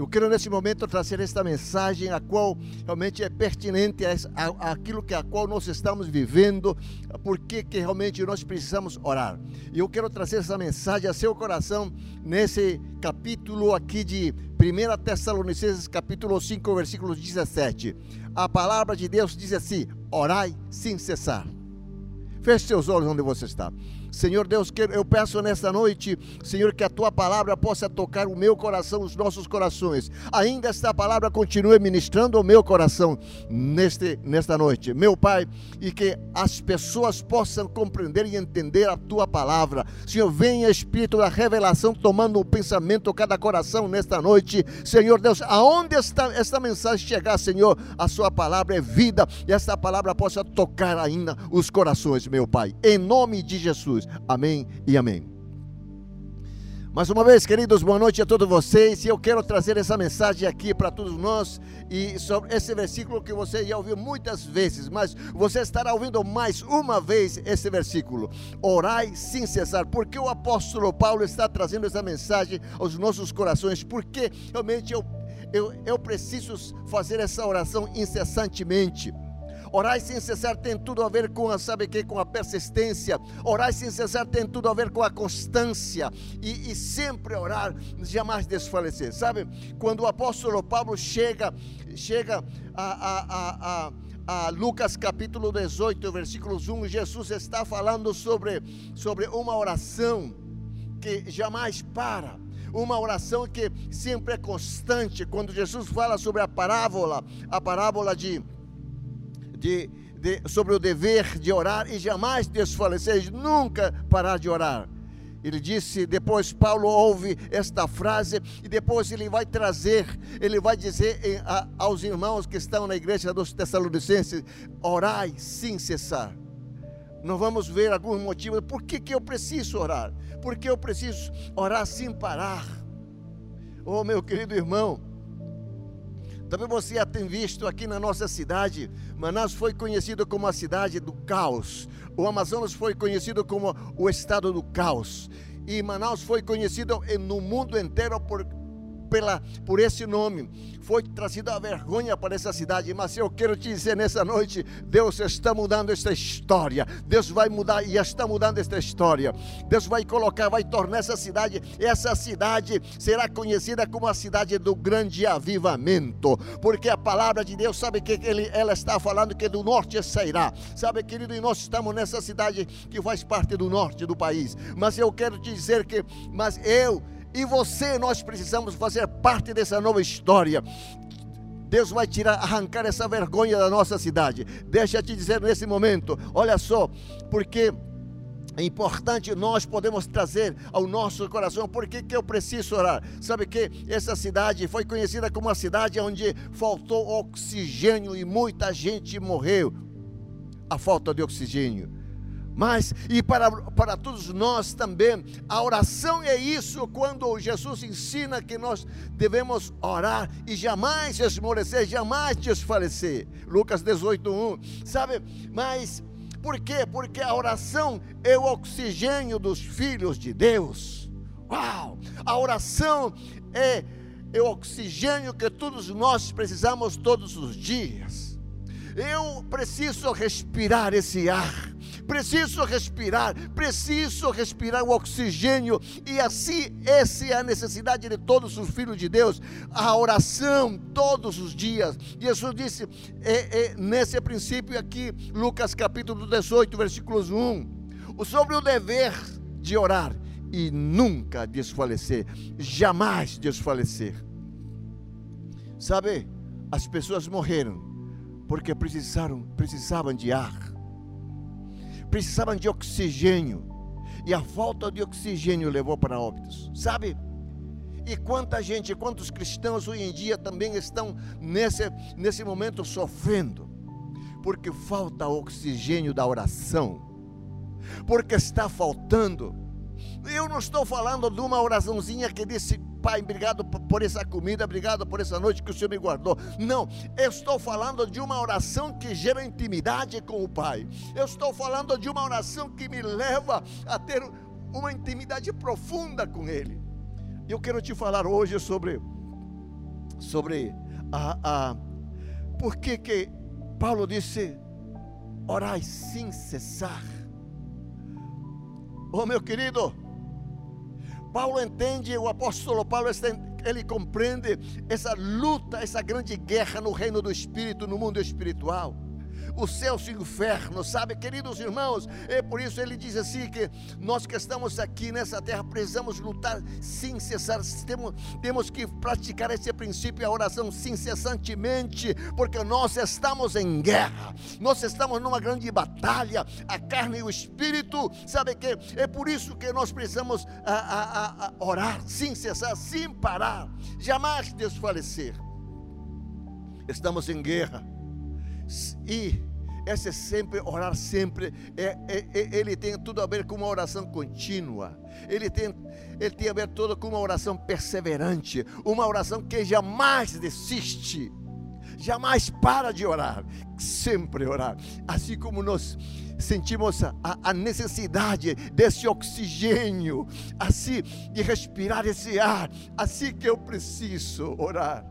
Eu quero nesse momento trazer esta mensagem, a qual realmente é pertinente àquilo que a qual nós estamos vivendo, porque que realmente nós precisamos orar. E eu quero trazer essa mensagem a seu coração nesse capítulo aqui de 1 Tessalonicenses, capítulo 5, versículo 17. A palavra de Deus diz assim: orai sem cessar. Feche seus olhos onde você está. Senhor Deus, eu peço nesta noite, Senhor, que a tua palavra possa tocar o meu coração, os nossos corações. Ainda esta palavra continue ministrando o meu coração neste, nesta noite, meu Pai, e que as pessoas possam compreender e entender a tua palavra. Senhor, venha Espírito da revelação tomando o pensamento cada coração nesta noite. Senhor Deus, aonde esta, esta mensagem chegar, Senhor, a sua palavra é vida e esta palavra possa tocar ainda os corações, meu Pai. Em nome de Jesus. Jesus. Amém e amém. Mais uma vez, queridos, boa noite a todos vocês. E eu quero trazer essa mensagem aqui para todos nós e sobre esse versículo que você já ouviu muitas vezes, mas você estará ouvindo mais uma vez esse versículo. Orai sem cessar. Porque o apóstolo Paulo está trazendo essa mensagem aos nossos corações? Porque realmente eu, eu, eu preciso fazer essa oração incessantemente. Orar sem cessar tem tudo a ver com a, sabe que, com a persistência. Orar sem cessar tem tudo a ver com a constância. E, e sempre orar, jamais desfalecer. Sabe, quando o apóstolo Paulo chega, chega a, a, a, a, a Lucas capítulo 18, versículos 1, Jesus está falando sobre, sobre uma oração que jamais para uma oração que sempre é constante. Quando Jesus fala sobre a parábola, a parábola de de, de, sobre o dever de orar e jamais desfalecer, nunca parar de orar. Ele disse, depois Paulo ouve esta frase e depois ele vai trazer, ele vai dizer a, aos irmãos que estão na igreja dos Tessalonicenses: orai sem cessar. Nós vamos ver alguns motivos por que, que eu preciso orar, porque eu preciso orar sem parar. Oh, meu querido irmão, também você já tem visto aqui na nossa cidade, Manaus foi conhecido como a cidade do caos. O Amazonas foi conhecido como o estado do caos. E Manaus foi conhecido no mundo inteiro por pela, por esse nome. Foi trazida a vergonha para essa cidade, mas eu quero te dizer nessa noite: Deus está mudando esta história. Deus vai mudar e está mudando esta história. Deus vai colocar, vai tornar essa cidade, essa cidade será conhecida como a cidade do grande avivamento, porque a palavra de Deus sabe que ele, ela está falando que do norte sairá. Sabe, querido, e nós estamos nessa cidade que faz parte do norte do país. Mas eu quero te dizer que, mas eu e você, nós precisamos fazer parte dessa nova história. Deus vai tirar, arrancar essa vergonha da nossa cidade. Deixa eu te dizer nesse momento, olha só, porque é importante nós podemos trazer ao nosso coração por que, que eu preciso orar. Sabe que essa cidade foi conhecida como a cidade onde faltou oxigênio e muita gente morreu. A falta de oxigênio. Mas, e para, para todos nós também, a oração é isso, quando Jesus ensina que nós devemos orar e jamais esmorecer, jamais desfalecer. Lucas 18, 1. Sabe, mas por quê? Porque a oração é o oxigênio dos filhos de Deus. Uau! A oração é, é o oxigênio que todos nós precisamos todos os dias. Eu preciso respirar esse ar preciso respirar, preciso respirar o oxigênio, e assim, essa é a necessidade de todos os filhos de Deus, a oração todos os dias. Jesus disse, é, é, nesse princípio aqui, Lucas capítulo 18, versículos 1, sobre o dever de orar e nunca desfalecer, jamais desfalecer. Sabe, as pessoas morreram porque precisaram, precisavam de ar precisavam de oxigênio. E a falta de oxigênio levou para óbitos, sabe? E quanta gente, quantos cristãos hoje em dia também estão nesse, nesse momento sofrendo, porque falta oxigênio da oração, porque está faltando. Eu não estou falando de uma oraçãozinha que disse Pai, obrigado por essa comida, obrigado por essa noite que o Senhor me guardou. Não, eu estou falando de uma oração que gera intimidade com o Pai. Eu estou falando de uma oração que me leva a ter uma intimidade profunda com Ele. Eu quero te falar hoje sobre sobre a, a por que que Paulo disse orai sem cessar. Oh meu querido, Paulo entende, o apóstolo Paulo ele compreende essa luta, essa grande guerra no reino do espírito, no mundo espiritual o céu e o inferno, sabe, queridos irmãos? É por isso ele diz assim: que nós que estamos aqui nessa terra precisamos lutar sem cessar, temos, temos que praticar esse princípio, a oração incessantemente, porque nós estamos em guerra, nós estamos numa grande batalha, a carne e o espírito, sabe que é por isso que nós precisamos a, a, a orar sem cessar, sem parar, jamais desfalecer. Estamos em guerra e esse sempre, orar sempre, é, é, é, ele tem tudo a ver com uma oração contínua. Ele tem, ele tem a ver tudo com uma oração perseverante, uma oração que jamais desiste, jamais para de orar, sempre orar. Assim como nós sentimos a, a, necessidade desse oxigênio, assim de respirar esse ar, assim que eu preciso orar.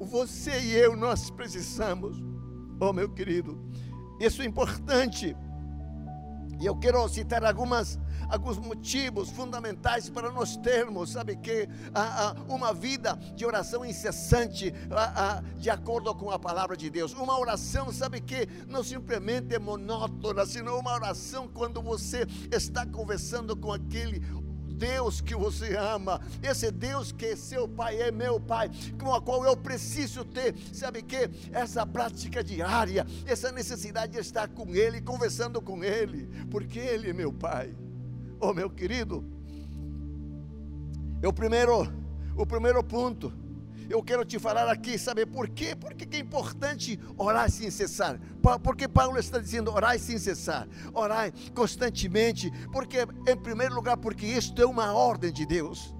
Você e eu, nós precisamos Oh, meu querido, isso é importante. E eu quero citar algumas, alguns motivos fundamentais para nós termos, sabe, que uma vida de oração incessante, de acordo com a palavra de Deus. Uma oração, sabe, que não simplesmente monótona, senão uma oração quando você está conversando com aquele Deus que você ama, esse Deus que seu Pai, é meu Pai, com a qual eu preciso ter, sabe que? Essa prática diária, essa necessidade de estar com Ele, conversando com Ele, porque Ele é meu Pai. Oh, meu querido, é o primeiro, o primeiro ponto eu quero te falar aqui, sabe por quê? Porque é importante orar sem cessar. Porque Paulo está dizendo orar sem cessar, orar constantemente, porque em primeiro lugar, porque isto é uma ordem de Deus.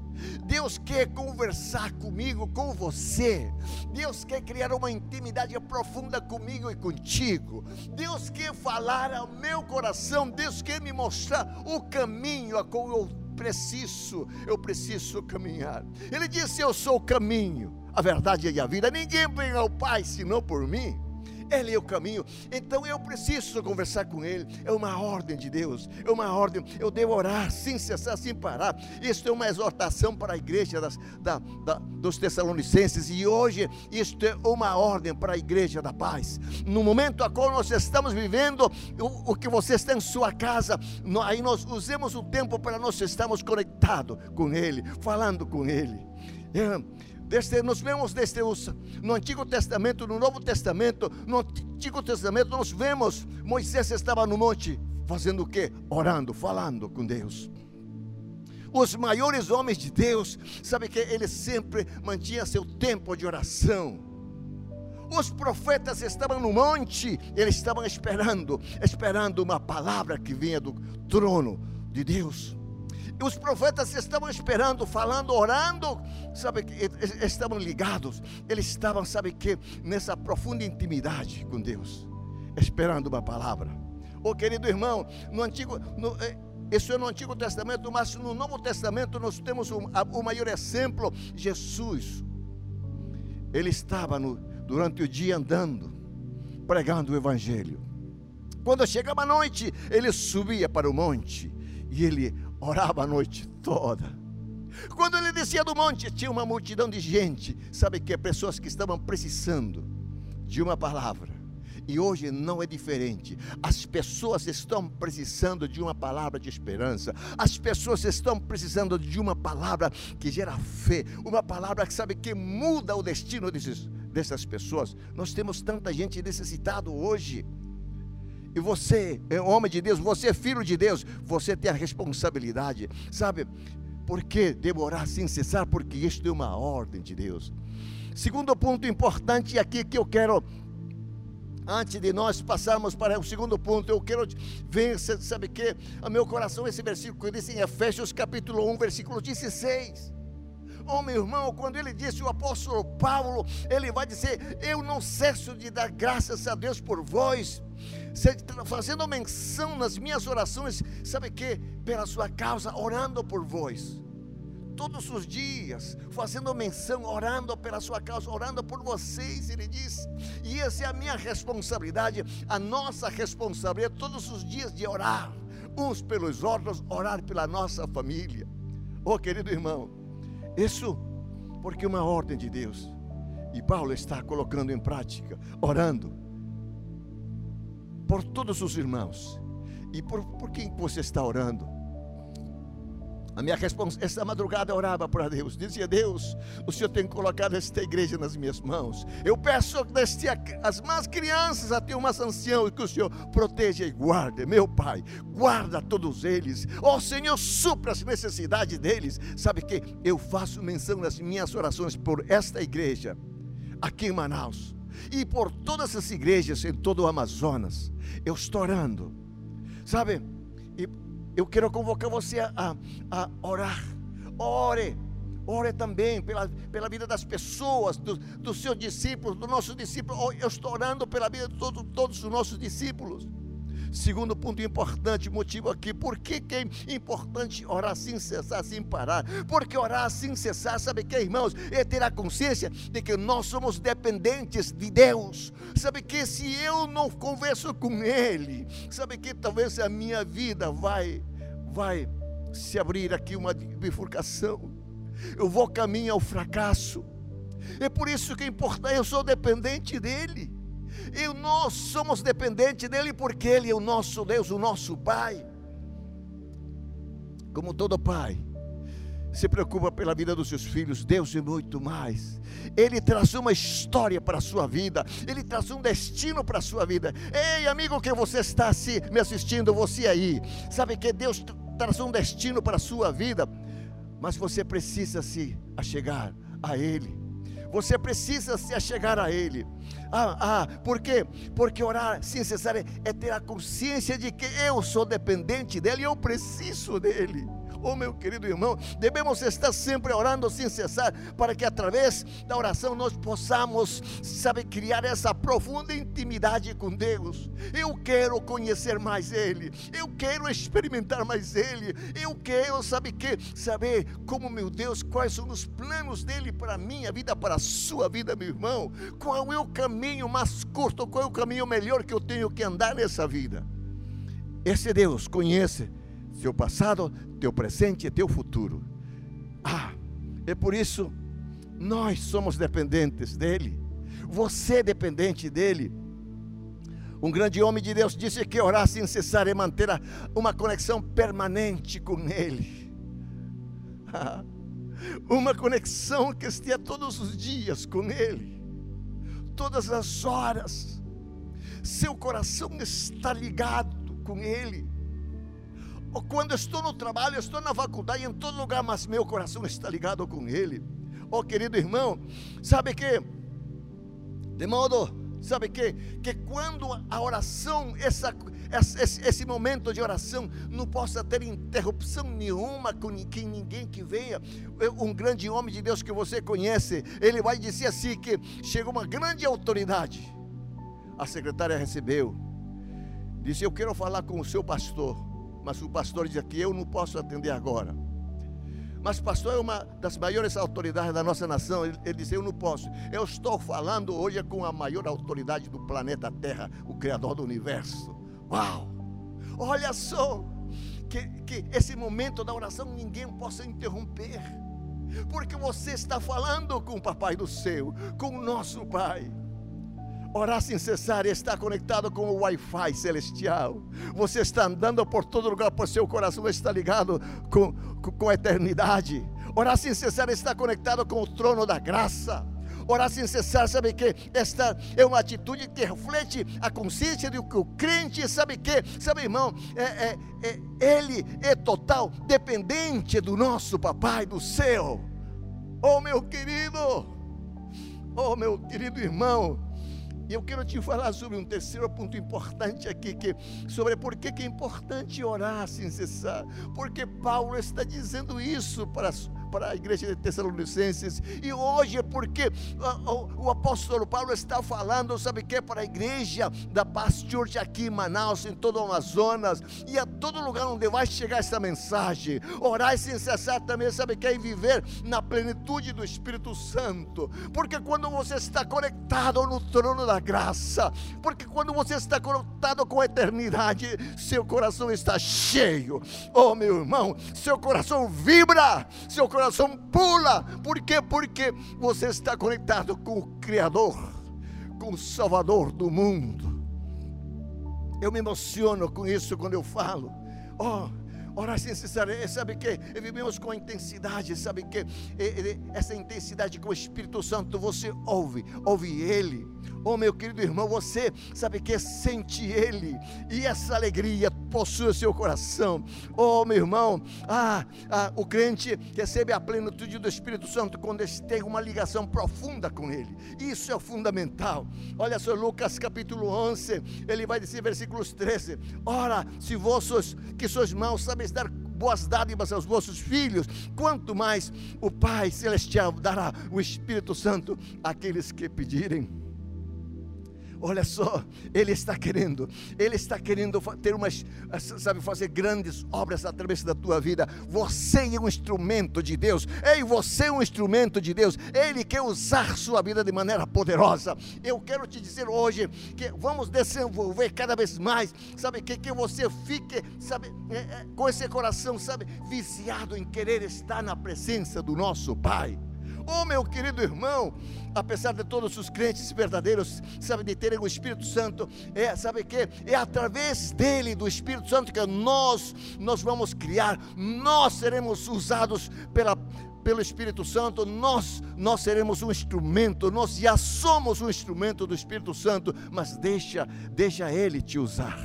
Deus quer conversar comigo, com você. Deus quer criar uma intimidade profunda comigo e contigo. Deus quer falar ao meu coração. Deus quer me mostrar o caminho a qual eu preciso, eu preciso caminhar. Ele disse: Eu sou o caminho, a verdade e a vida. Ninguém vem ao Pai senão por mim. Ele é o caminho. Então eu preciso conversar com Ele. É uma ordem de Deus. É uma ordem. Eu devo orar sem cessar, sem parar. Isso é uma exortação para a igreja das, da, da, dos Tessalonicenses. E hoje, isto é uma ordem para a igreja da paz. No momento a qual nós estamos vivendo, o, o que você está em sua casa, aí nós usemos o tempo para nós estarmos conectados com Ele, falando com Ele. Desde, nós vemos desde os, no Antigo Testamento, no Novo Testamento. No Antigo Testamento, nós vemos Moisés estava no monte fazendo o que? Orando, falando com Deus. Os maiores homens de Deus, sabe que ele sempre mantinha seu tempo de oração. Os profetas estavam no monte, eles estavam esperando, esperando uma palavra que vinha do trono de Deus. Os profetas estavam esperando, falando, orando, sabe que estavam ligados. Eles estavam, sabe que nessa profunda intimidade com Deus, esperando uma palavra. Oh, querido irmão, no antigo, no, eh, isso é no Antigo Testamento, mas no Novo Testamento nós temos o, o maior exemplo, Jesus. Ele estava no, durante o dia andando, pregando o Evangelho. Quando chegava a noite, ele subia para o monte e ele orava a noite toda. Quando ele descia do monte, tinha uma multidão de gente, sabe que pessoas que estavam precisando de uma palavra. E hoje não é diferente. As pessoas estão precisando de uma palavra de esperança. As pessoas estão precisando de uma palavra que gera fé, uma palavra que sabe que muda o destino desses, dessas pessoas. Nós temos tanta gente necessitada hoje. E você é homem de Deus, você é filho de Deus, você tem a responsabilidade, sabe? Por que devo orar sem cessar? Porque isto é uma ordem de Deus. Segundo ponto importante aqui que eu quero, antes de nós passarmos para o segundo ponto, eu quero ver, sabe que? A meu coração, esse versículo que diz em Efésios capítulo 1, versículo 16. Oh, meu irmão, quando ele disse o apóstolo Paulo, ele vai dizer: Eu não cesso de dar graças a Deus por vós, fazendo menção nas minhas orações, sabe que? Pela sua causa, orando por vós, todos os dias, fazendo menção, orando pela sua causa, orando por vocês, ele diz. E essa é a minha responsabilidade, a nossa responsabilidade, todos os dias de orar, uns pelos outros, orar pela nossa família. Oh, querido irmão, isso porque uma ordem de Deus. E Paulo está colocando em prática, orando por todos os irmãos. E por, por quem você está orando? A minha resposta, essa madrugada eu orava para Deus, dizia: Deus, o Senhor tem colocado esta igreja nas minhas mãos. Eu peço desde as mais crianças até umas anciãos que o Senhor proteja e guarde, meu Pai, guarda todos eles. Ó oh, Senhor, supra as necessidades deles. Sabe que eu faço menção nas minhas orações por esta igreja aqui em Manaus e por todas as igrejas em todo o Amazonas. Eu estou orando, sabe? E eu quero convocar você a, a, orar. Ore. Ore também pela, pela vida das pessoas, do, dos seus discípulos, dos nossos discípulos. Eu estou orando pela vida de todo, todos os nossos discípulos. Segundo ponto importante, motivo aqui, por que, que é importante orar sem cessar, sem parar? Porque orar sem cessar, sabe que, irmãos, é ter a consciência de que nós somos dependentes de Deus. Sabe que se eu não converso com Ele, sabe que talvez a minha vida vai, vai se abrir aqui uma bifurcação. Eu vou caminho ao fracasso. É por isso que é importante, eu sou dependente dEle. E nós somos dependentes dele porque ele é o nosso Deus, o nosso Pai. Como todo pai, se preocupa pela vida dos seus filhos, Deus é muito mais. Ele traz uma história para a sua vida, Ele traz um destino para a sua vida. Ei, amigo, que você está se, me assistindo, você aí, sabe que Deus traz um destino para a sua vida, mas você precisa se achegar a Ele. Você precisa se achegar a Ele. Ah, ah, por quê? Porque orar sem cessar é, ter a consciência de que eu sou dependente dEle e eu preciso dEle oh meu querido irmão, devemos estar sempre orando sem cessar, para que através da oração nós possamos, sabe, criar essa profunda intimidade com Deus. Eu quero conhecer mais Ele, eu quero experimentar mais Ele, eu quero, sabe que, saber como meu Deus, quais são os planos dele para a minha vida, para a sua vida, meu irmão. Qual é o caminho mais curto, qual é o caminho melhor que eu tenho que andar nessa vida? Esse Deus conhece seu passado, teu presente e teu futuro. Ah, é por isso nós somos dependentes dele. Você é dependente dele. Um grande homem de Deus disse que orar sem cessar é manter uma conexão permanente com ele. uma conexão que esteja todos os dias com ele, todas as horas. Seu coração está ligado com ele quando estou no trabalho, estou na faculdade, em todo lugar, mas meu coração está ligado com Ele. Oh, querido irmão, sabe que, de modo, sabe que, que quando a oração, essa, esse, esse momento de oração, não possa ter interrupção nenhuma com ninguém, ninguém que venha, um grande homem de Deus que você conhece, ele vai dizer assim: que chegou uma grande autoridade. A secretária recebeu, disse: Eu quero falar com o seu pastor mas o pastor diz aqui: Eu não posso atender agora. Mas o pastor é uma das maiores autoridades da nossa nação. Ele, ele disse: Eu não posso. Eu estou falando hoje com a maior autoridade do planeta Terra, o Criador do universo. Uau! Olha só, que, que esse momento da oração ninguém possa interromper, porque você está falando com o Papai do céu, com o nosso Pai. Orar sem cessar e estar conectado com o Wi-Fi celestial. Você está andando por todo lugar, por seu coração está ligado com, com, com a eternidade. Orar sem cessar e estar conectado com o trono da graça. Orar sem cessar, sabe que esta é uma atitude que reflete a consciência de que o crente, sabe que, sabe irmão, é, é, é, ele é total dependente do nosso Papai do céu. Oh meu querido, oh meu querido irmão, e eu quero te falar sobre um terceiro ponto importante aqui, que, sobre por que, é importante orar sem cessar. Porque Paulo está dizendo isso para, para a igreja de Tessalonicenses. E hoje é porque o, o, o apóstolo Paulo está falando, sabe o que? Para a igreja da Paz Church aqui em Manaus, em todo o Amazonas, e a todo lugar onde vai chegar essa mensagem. Orar sem cessar também, sabe o que? E viver na plenitude do Espírito Santo. Porque quando você está conectado no trono da graça, porque quando você está conectado com a eternidade, seu coração está cheio. Oh, meu irmão, seu coração vibra, seu coração pula. Por quê? Porque você está conectado com o Criador, com o Salvador do mundo. Eu me emociono com isso quando eu falo. Oh, orar sem sabe que vivemos com intensidade, sabe que essa intensidade com o Espírito Santo você ouve, ouve Ele, Oh, meu querido irmão, você sabe que sente Ele e essa alegria possui o seu coração. Oh, meu irmão, ah, ah, o crente recebe a plenitude do Espírito Santo quando tem uma ligação profunda com Ele. Isso é fundamental. Olha só, Lucas capítulo 11, ele vai dizer, versículos 13: Ora, se vossos que sois maus sabeis dar boas dádivas aos vossos filhos, quanto mais o Pai Celestial dará o Espírito Santo àqueles que pedirem. Olha só, Ele está querendo, Ele está querendo ter umas, sabe, fazer grandes obras através da tua vida. Você é um instrumento de Deus, ei, você é um instrumento de Deus, Ele quer usar sua vida de maneira poderosa. Eu quero te dizer hoje que vamos desenvolver cada vez mais, sabe, que, que você fique, sabe, é, é, com esse coração, sabe, viciado em querer estar na presença do nosso Pai. Oh, meu querido irmão, apesar de todos os crentes verdadeiros, sabe, de terem o Espírito Santo, é, sabe que é através dele, do Espírito Santo, que nós, nós vamos criar, nós seremos usados pela, pelo Espírito Santo, nós, nós seremos um instrumento, nós já somos um instrumento do Espírito Santo, mas deixa, deixa Ele te usar,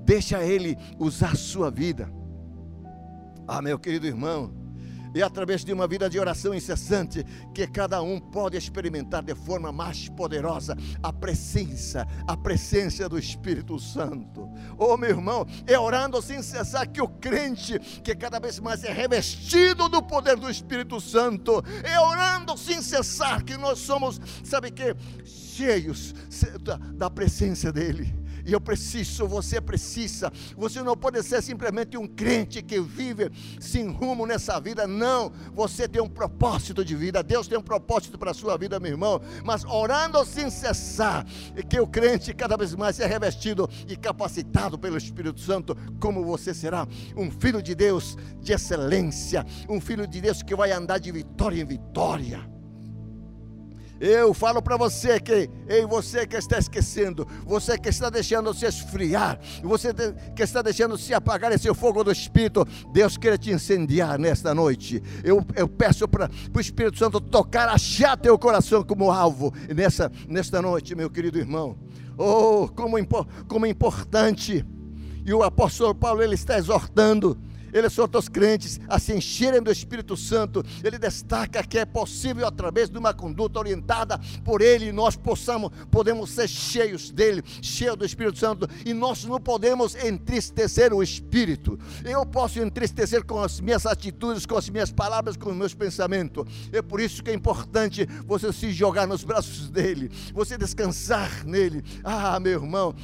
deixa Ele usar a sua vida. Ah, meu querido irmão, e através de uma vida de oração incessante que cada um pode experimentar de forma mais poderosa a presença, a presença do Espírito Santo. Oh, meu irmão, é orando sem cessar que o crente, que cada vez mais é revestido do poder do Espírito Santo, é orando sem cessar que nós somos, sabe que, cheios da presença dEle e eu preciso, você precisa. Você não pode ser simplesmente um crente que vive sem rumo nessa vida. Não, você tem um propósito de vida. Deus tem um propósito para a sua vida, meu irmão. Mas orando sem cessar, que o crente cada vez mais é revestido e capacitado pelo Espírito Santo, como você será um filho de Deus de excelência, um filho de Deus que vai andar de vitória em vitória. Eu falo para você que, ei, você que está esquecendo, você que está deixando se esfriar, você que está deixando se apagar esse fogo do Espírito, Deus quer te incendiar nesta noite. Eu, eu peço para o Espírito Santo tocar, achar teu coração como alvo nessa, nesta noite, meu querido irmão. Oh, como, como importante. E o apóstolo Paulo ele está exortando ele exorta os crentes a se encherem do Espírito Santo. Ele destaca que é possível através de uma conduta orientada por Ele, nós possamos, podemos ser cheios dele, cheios do Espírito Santo, e nós não podemos entristecer o Espírito. Eu posso entristecer com as minhas atitudes, com as minhas palavras, com os meus pensamentos. É por isso que é importante você se jogar nos braços dele, você descansar nele. Ah, meu irmão,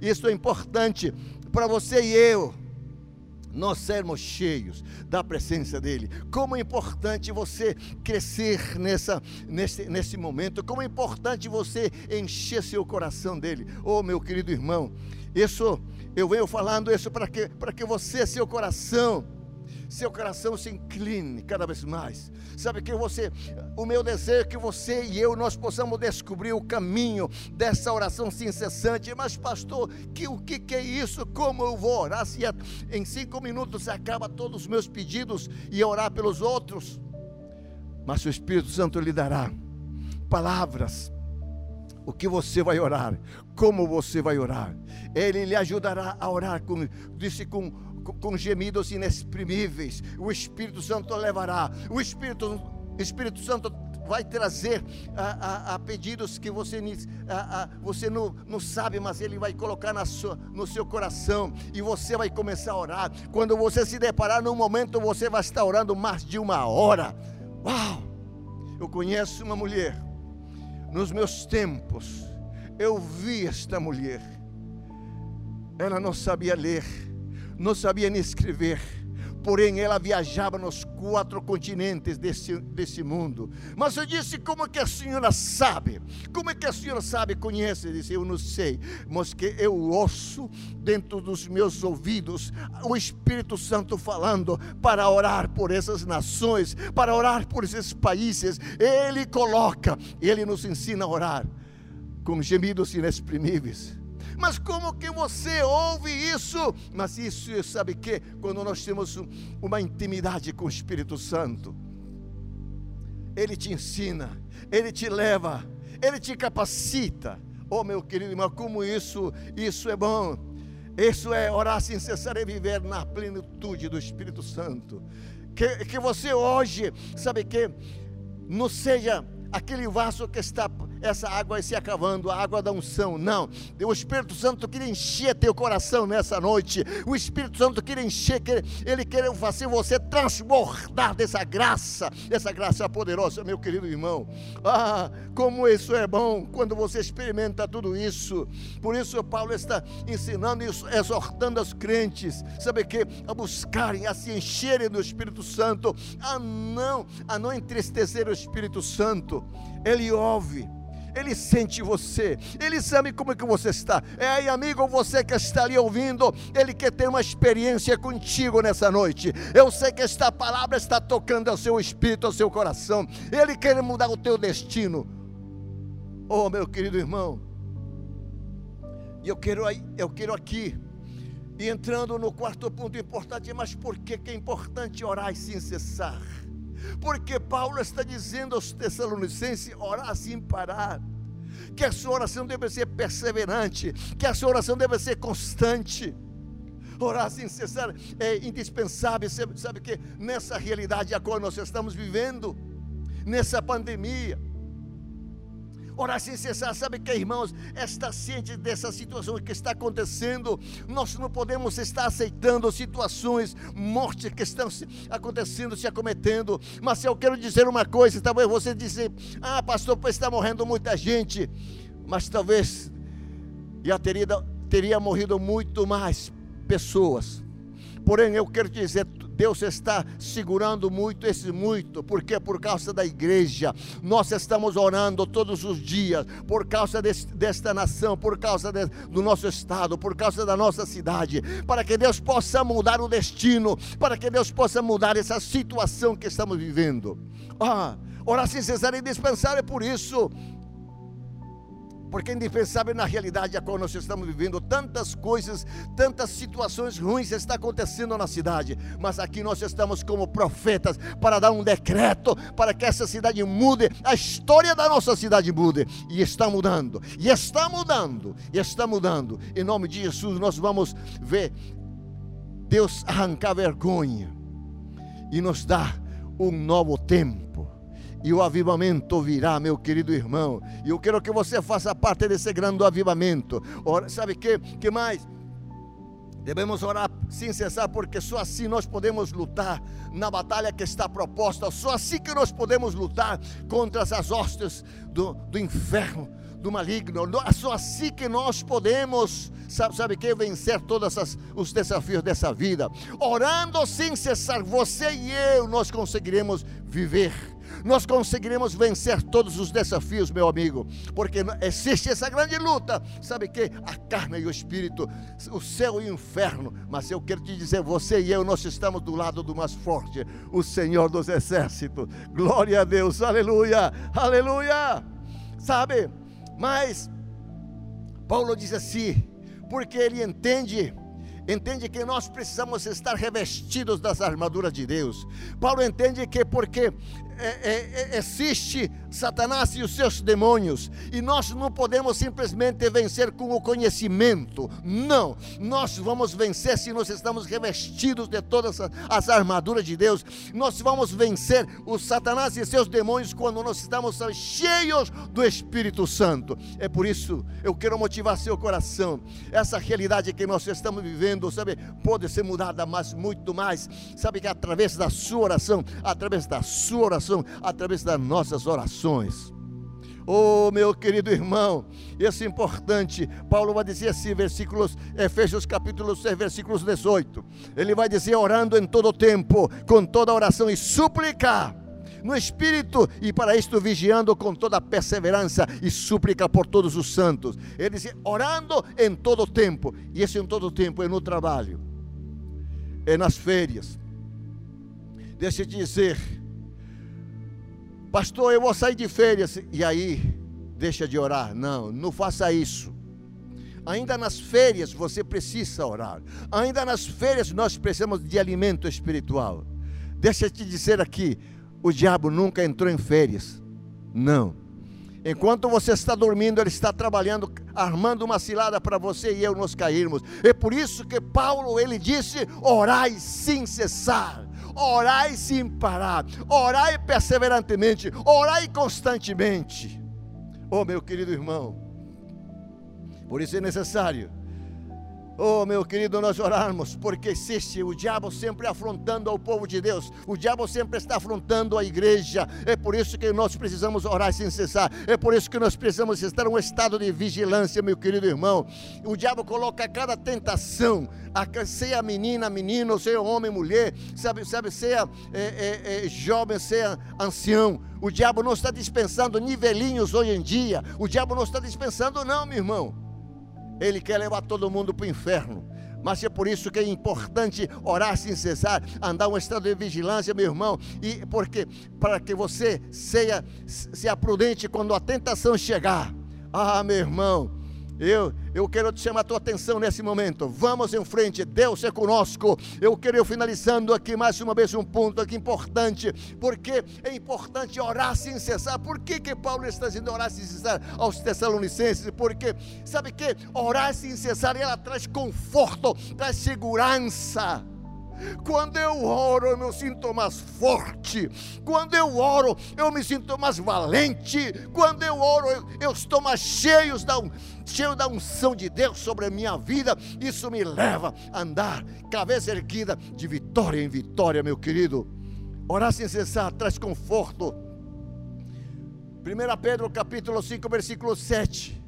isso é importante para você e eu nós sermos cheios da presença dEle. Como é importante você crescer nessa, nesse, nesse momento, como é importante você encher seu coração dEle. Oh, meu querido irmão, isso, eu venho falando isso para que, para que você, seu coração, seu coração se incline cada vez mais. Sabe que você, o meu desejo é que você e eu nós possamos descobrir o caminho dessa oração incessante. Mas pastor, que o que, que é isso? Como eu vou orar se em cinco minutos acaba todos os meus pedidos e orar pelos outros? Mas o Espírito Santo lhe dará palavras o que você vai orar, como você vai orar. Ele lhe ajudará a orar com, disse com com gemidos inexprimíveis. O Espírito Santo levará. O Espírito, Espírito Santo vai trazer a, a, a pedidos que você, a, você não, não sabe, mas Ele vai colocar na sua, no seu coração e você vai começar a orar. Quando você se deparar num momento, você vai estar orando mais de uma hora. Uau! Eu conheço uma mulher, nos meus tempos, eu vi esta mulher. Ela não sabia ler, não sabia nem escrever porém ela viajava nos quatro continentes desse, desse mundo. Mas eu disse: Como que a senhora sabe? Como é que a senhora sabe, conhece? Eu disse: Eu não sei, mas que eu ouço dentro dos meus ouvidos o Espírito Santo falando para orar por essas nações, para orar por esses países. Ele coloca, ele nos ensina a orar com gemidos inexprimíveis mas como que você ouve isso? Mas isso, sabe que? Quando nós temos uma intimidade com o Espírito Santo, Ele te ensina, Ele te leva, Ele te capacita. Oh, meu querido irmão, como isso, isso é bom. Isso é orar sem cessar e viver na plenitude do Espírito Santo. Que, que você hoje, sabe que, não seja aquele vaso que está essa água se acabando, a água da unção. Não. O Espírito Santo quer encher teu coração nessa noite. O Espírito Santo quer encher, quer, ele quer fazer você transbordar dessa graça, dessa graça poderosa, meu querido irmão. Ah, como isso é bom quando você experimenta tudo isso. Por isso Paulo está ensinando isso, exortando os crentes, sabe que a buscarem, a se encherem do Espírito Santo, a não, a não entristecer o Espírito Santo. Ele ouve ele sente você, Ele sabe como é que você está. É aí, amigo, você que está ali ouvindo, Ele quer ter uma experiência contigo nessa noite. Eu sei que esta palavra está tocando ao seu espírito, ao seu coração. Ele quer mudar o teu destino. Oh, meu querido irmão, e eu quero, eu quero aqui, e entrando no quarto ponto importante, mas por que, é importante orar sem cessar? Porque Paulo está dizendo aos Tessalonicenses: orar sem parar. Que a sua oração deve ser perseverante, que a sua oração deve ser constante. Orar sem cessar é indispensável, sabe, sabe que nessa realidade a qual nós estamos vivendo, nessa pandemia, Orar sem cessar, sabe que, irmãos, está ciente dessa situação que está acontecendo. Nós não podemos estar aceitando situações, mortes que estão acontecendo, se acometendo. Mas eu quero dizer uma coisa: talvez você dizer, ah, pastor, pois está morrendo muita gente. Mas talvez já teria, teria morrido muito mais pessoas. Porém, eu quero dizer, Deus está segurando muito esse muito, porque por causa da igreja, nós estamos orando todos os dias, por causa desse, desta nação, por causa de, do nosso estado, por causa da nossa cidade, para que Deus possa mudar o destino, para que Deus possa mudar essa situação que estamos vivendo. Ah, orar sem cessar é indispensável por isso porque é indispensável na realidade a qual nós estamos vivendo. Tantas coisas, tantas situações ruins estão acontecendo na cidade, mas aqui nós estamos como profetas para dar um decreto para que essa cidade mude, a história da nossa cidade mude, e está mudando, e está mudando, e está mudando. Em nome de Jesus, nós vamos ver Deus arrancar vergonha e nos dar um novo tempo e o avivamento virá, meu querido irmão. E eu quero que você faça parte desse grande avivamento. Ora, sabe que que mais? Devemos orar sem cessar, porque só assim nós podemos lutar na batalha que está proposta. Só assim que nós podemos lutar contra as hostes do, do inferno, do maligno. Só assim que nós podemos, sabe, sabe que vencer todos os desafios dessa vida. Orando sem cessar, você e eu, nós conseguiremos viver nós conseguiremos vencer todos os desafios, meu amigo, porque existe essa grande luta, sabe que? A carne e o espírito, o céu e o inferno. Mas eu quero te dizer, você e eu, nós estamos do lado do mais forte, o Senhor dos exércitos. Glória a Deus, aleluia, aleluia. Sabe? Mas Paulo diz assim, porque ele entende entende que nós precisamos estar revestidos das armaduras de Deus. Paulo entende que porque é, é, é, existe Satanás e os seus demônios. E nós não podemos simplesmente vencer com o conhecimento. Não, nós vamos vencer se nós estamos revestidos de todas as armaduras de Deus. Nós vamos vencer o Satanás e seus demônios quando nós estamos cheios do Espírito Santo. É por isso eu quero motivar seu coração. Essa realidade que nós estamos vivendo, sabe, pode ser mudada, mas muito mais. Sabe que através da sua oração, através da sua oração, através das nossas orações. Oh, meu querido irmão, isso é importante. Paulo vai dizer assim, versículos, Efésios capítulo 6, versículos 18. Ele vai dizer, orando em todo tempo, com toda oração e súplica no Espírito, e para isto vigiando com toda perseverança e súplica por todos os santos. Ele diz, orando em todo tempo, e esse em todo tempo é no trabalho, é nas férias. Deixa eu te dizer, pastor, eu vou sair de férias, e aí deixa de orar. Não, não faça isso. Ainda nas férias você precisa orar. Ainda nas férias nós precisamos de alimento espiritual. Deixa eu te dizer aqui, o diabo nunca entrou em férias. Não. Enquanto você está dormindo, ele está trabalhando, armando uma cilada para você e eu nos cairmos. É por isso que Paulo ele disse: orai sem cessar, orai sem parar, orai perseverantemente, orai constantemente. Oh, meu querido irmão, por isso é necessário Oh, meu querido, nós orarmos, porque existe o diabo sempre afrontando ao povo de Deus, o diabo sempre está afrontando a igreja, é por isso que nós precisamos orar sem cessar, é por isso que nós precisamos estar em um estado de vigilância, meu querido irmão. O diabo coloca cada tentação, seja menina, menino, seja homem, mulher, sabe, sabe seja é, é, é, jovem, seja ancião. O diabo não está dispensando nivelinhos hoje em dia, o diabo não está dispensando, não, meu irmão. Ele quer levar todo mundo para o inferno. Mas é por isso que é importante orar sem cessar, andar um estado de vigilância, meu irmão, e porque para que você seja, seja prudente quando a tentação chegar. Ah, meu irmão, eu, eu quero te chamar a tua atenção nesse momento. Vamos em frente, Deus é conosco. Eu quero ir finalizando aqui mais uma vez um ponto aqui importante, porque é importante orar sem cessar. Por que, que Paulo está dizendo orar sem cessar aos Tessalonicenses? Porque, sabe que orar sem cessar ela traz conforto, traz segurança. Quando eu oro, eu me sinto mais forte. Quando eu oro, eu me sinto mais valente. Quando eu oro, eu, eu estou mais cheio da, cheio da unção de Deus sobre a minha vida. Isso me leva a andar, cabeça erguida, de vitória em vitória, meu querido. Orar sem cessar traz conforto. 1 Pedro capítulo 5, versículo 7.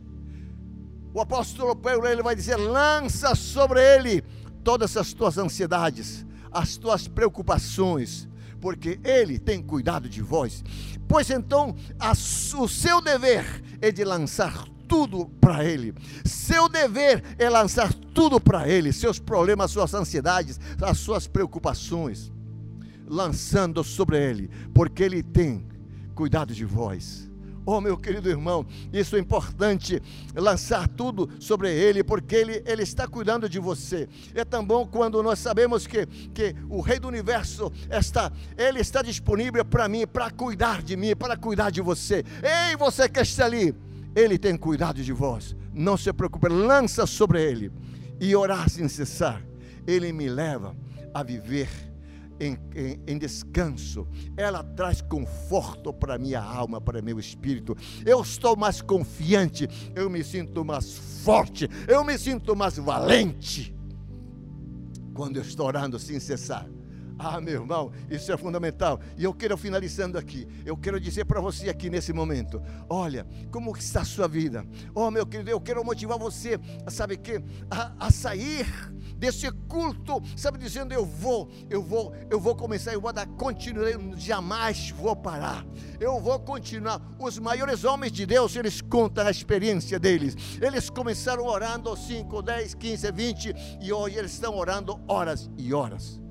O apóstolo Pedro ele vai dizer: lança sobre ele todas as tuas ansiedades, as tuas preocupações, porque Ele tem cuidado de vós. Pois então, a, o seu dever é de lançar tudo para Ele. Seu dever é lançar tudo para Ele, seus problemas, suas ansiedades, as suas preocupações, lançando sobre Ele, porque Ele tem cuidado de vós. Oh, meu querido irmão, isso é importante, lançar tudo sobre Ele, porque Ele, Ele está cuidando de você. É tão bom quando nós sabemos que, que o Rei do Universo está, Ele está disponível para mim, para cuidar de mim, para cuidar de você. Ei, você que está ali, Ele tem cuidado de vós. Não se preocupe, lança sobre Ele e orar sem cessar. Ele me leva a viver em, em, em descanso, ela traz conforto para minha alma, para meu espírito. Eu estou mais confiante, eu me sinto mais forte, eu me sinto mais valente quando eu estou orando sem cessar. Ah, meu irmão, isso é fundamental. E eu quero finalizando aqui. Eu quero dizer para você aqui nesse momento: olha, como está a sua vida? Oh, meu querido, eu quero motivar você, sabe que a, a sair desse culto, sabe, dizendo: Eu vou, eu vou, eu vou começar, eu vou dar continuidade, jamais vou parar, eu vou continuar. Os maiores homens de Deus, eles contam a experiência deles. Eles começaram orando 5, 10, 15, 20 e hoje eles estão orando horas e horas.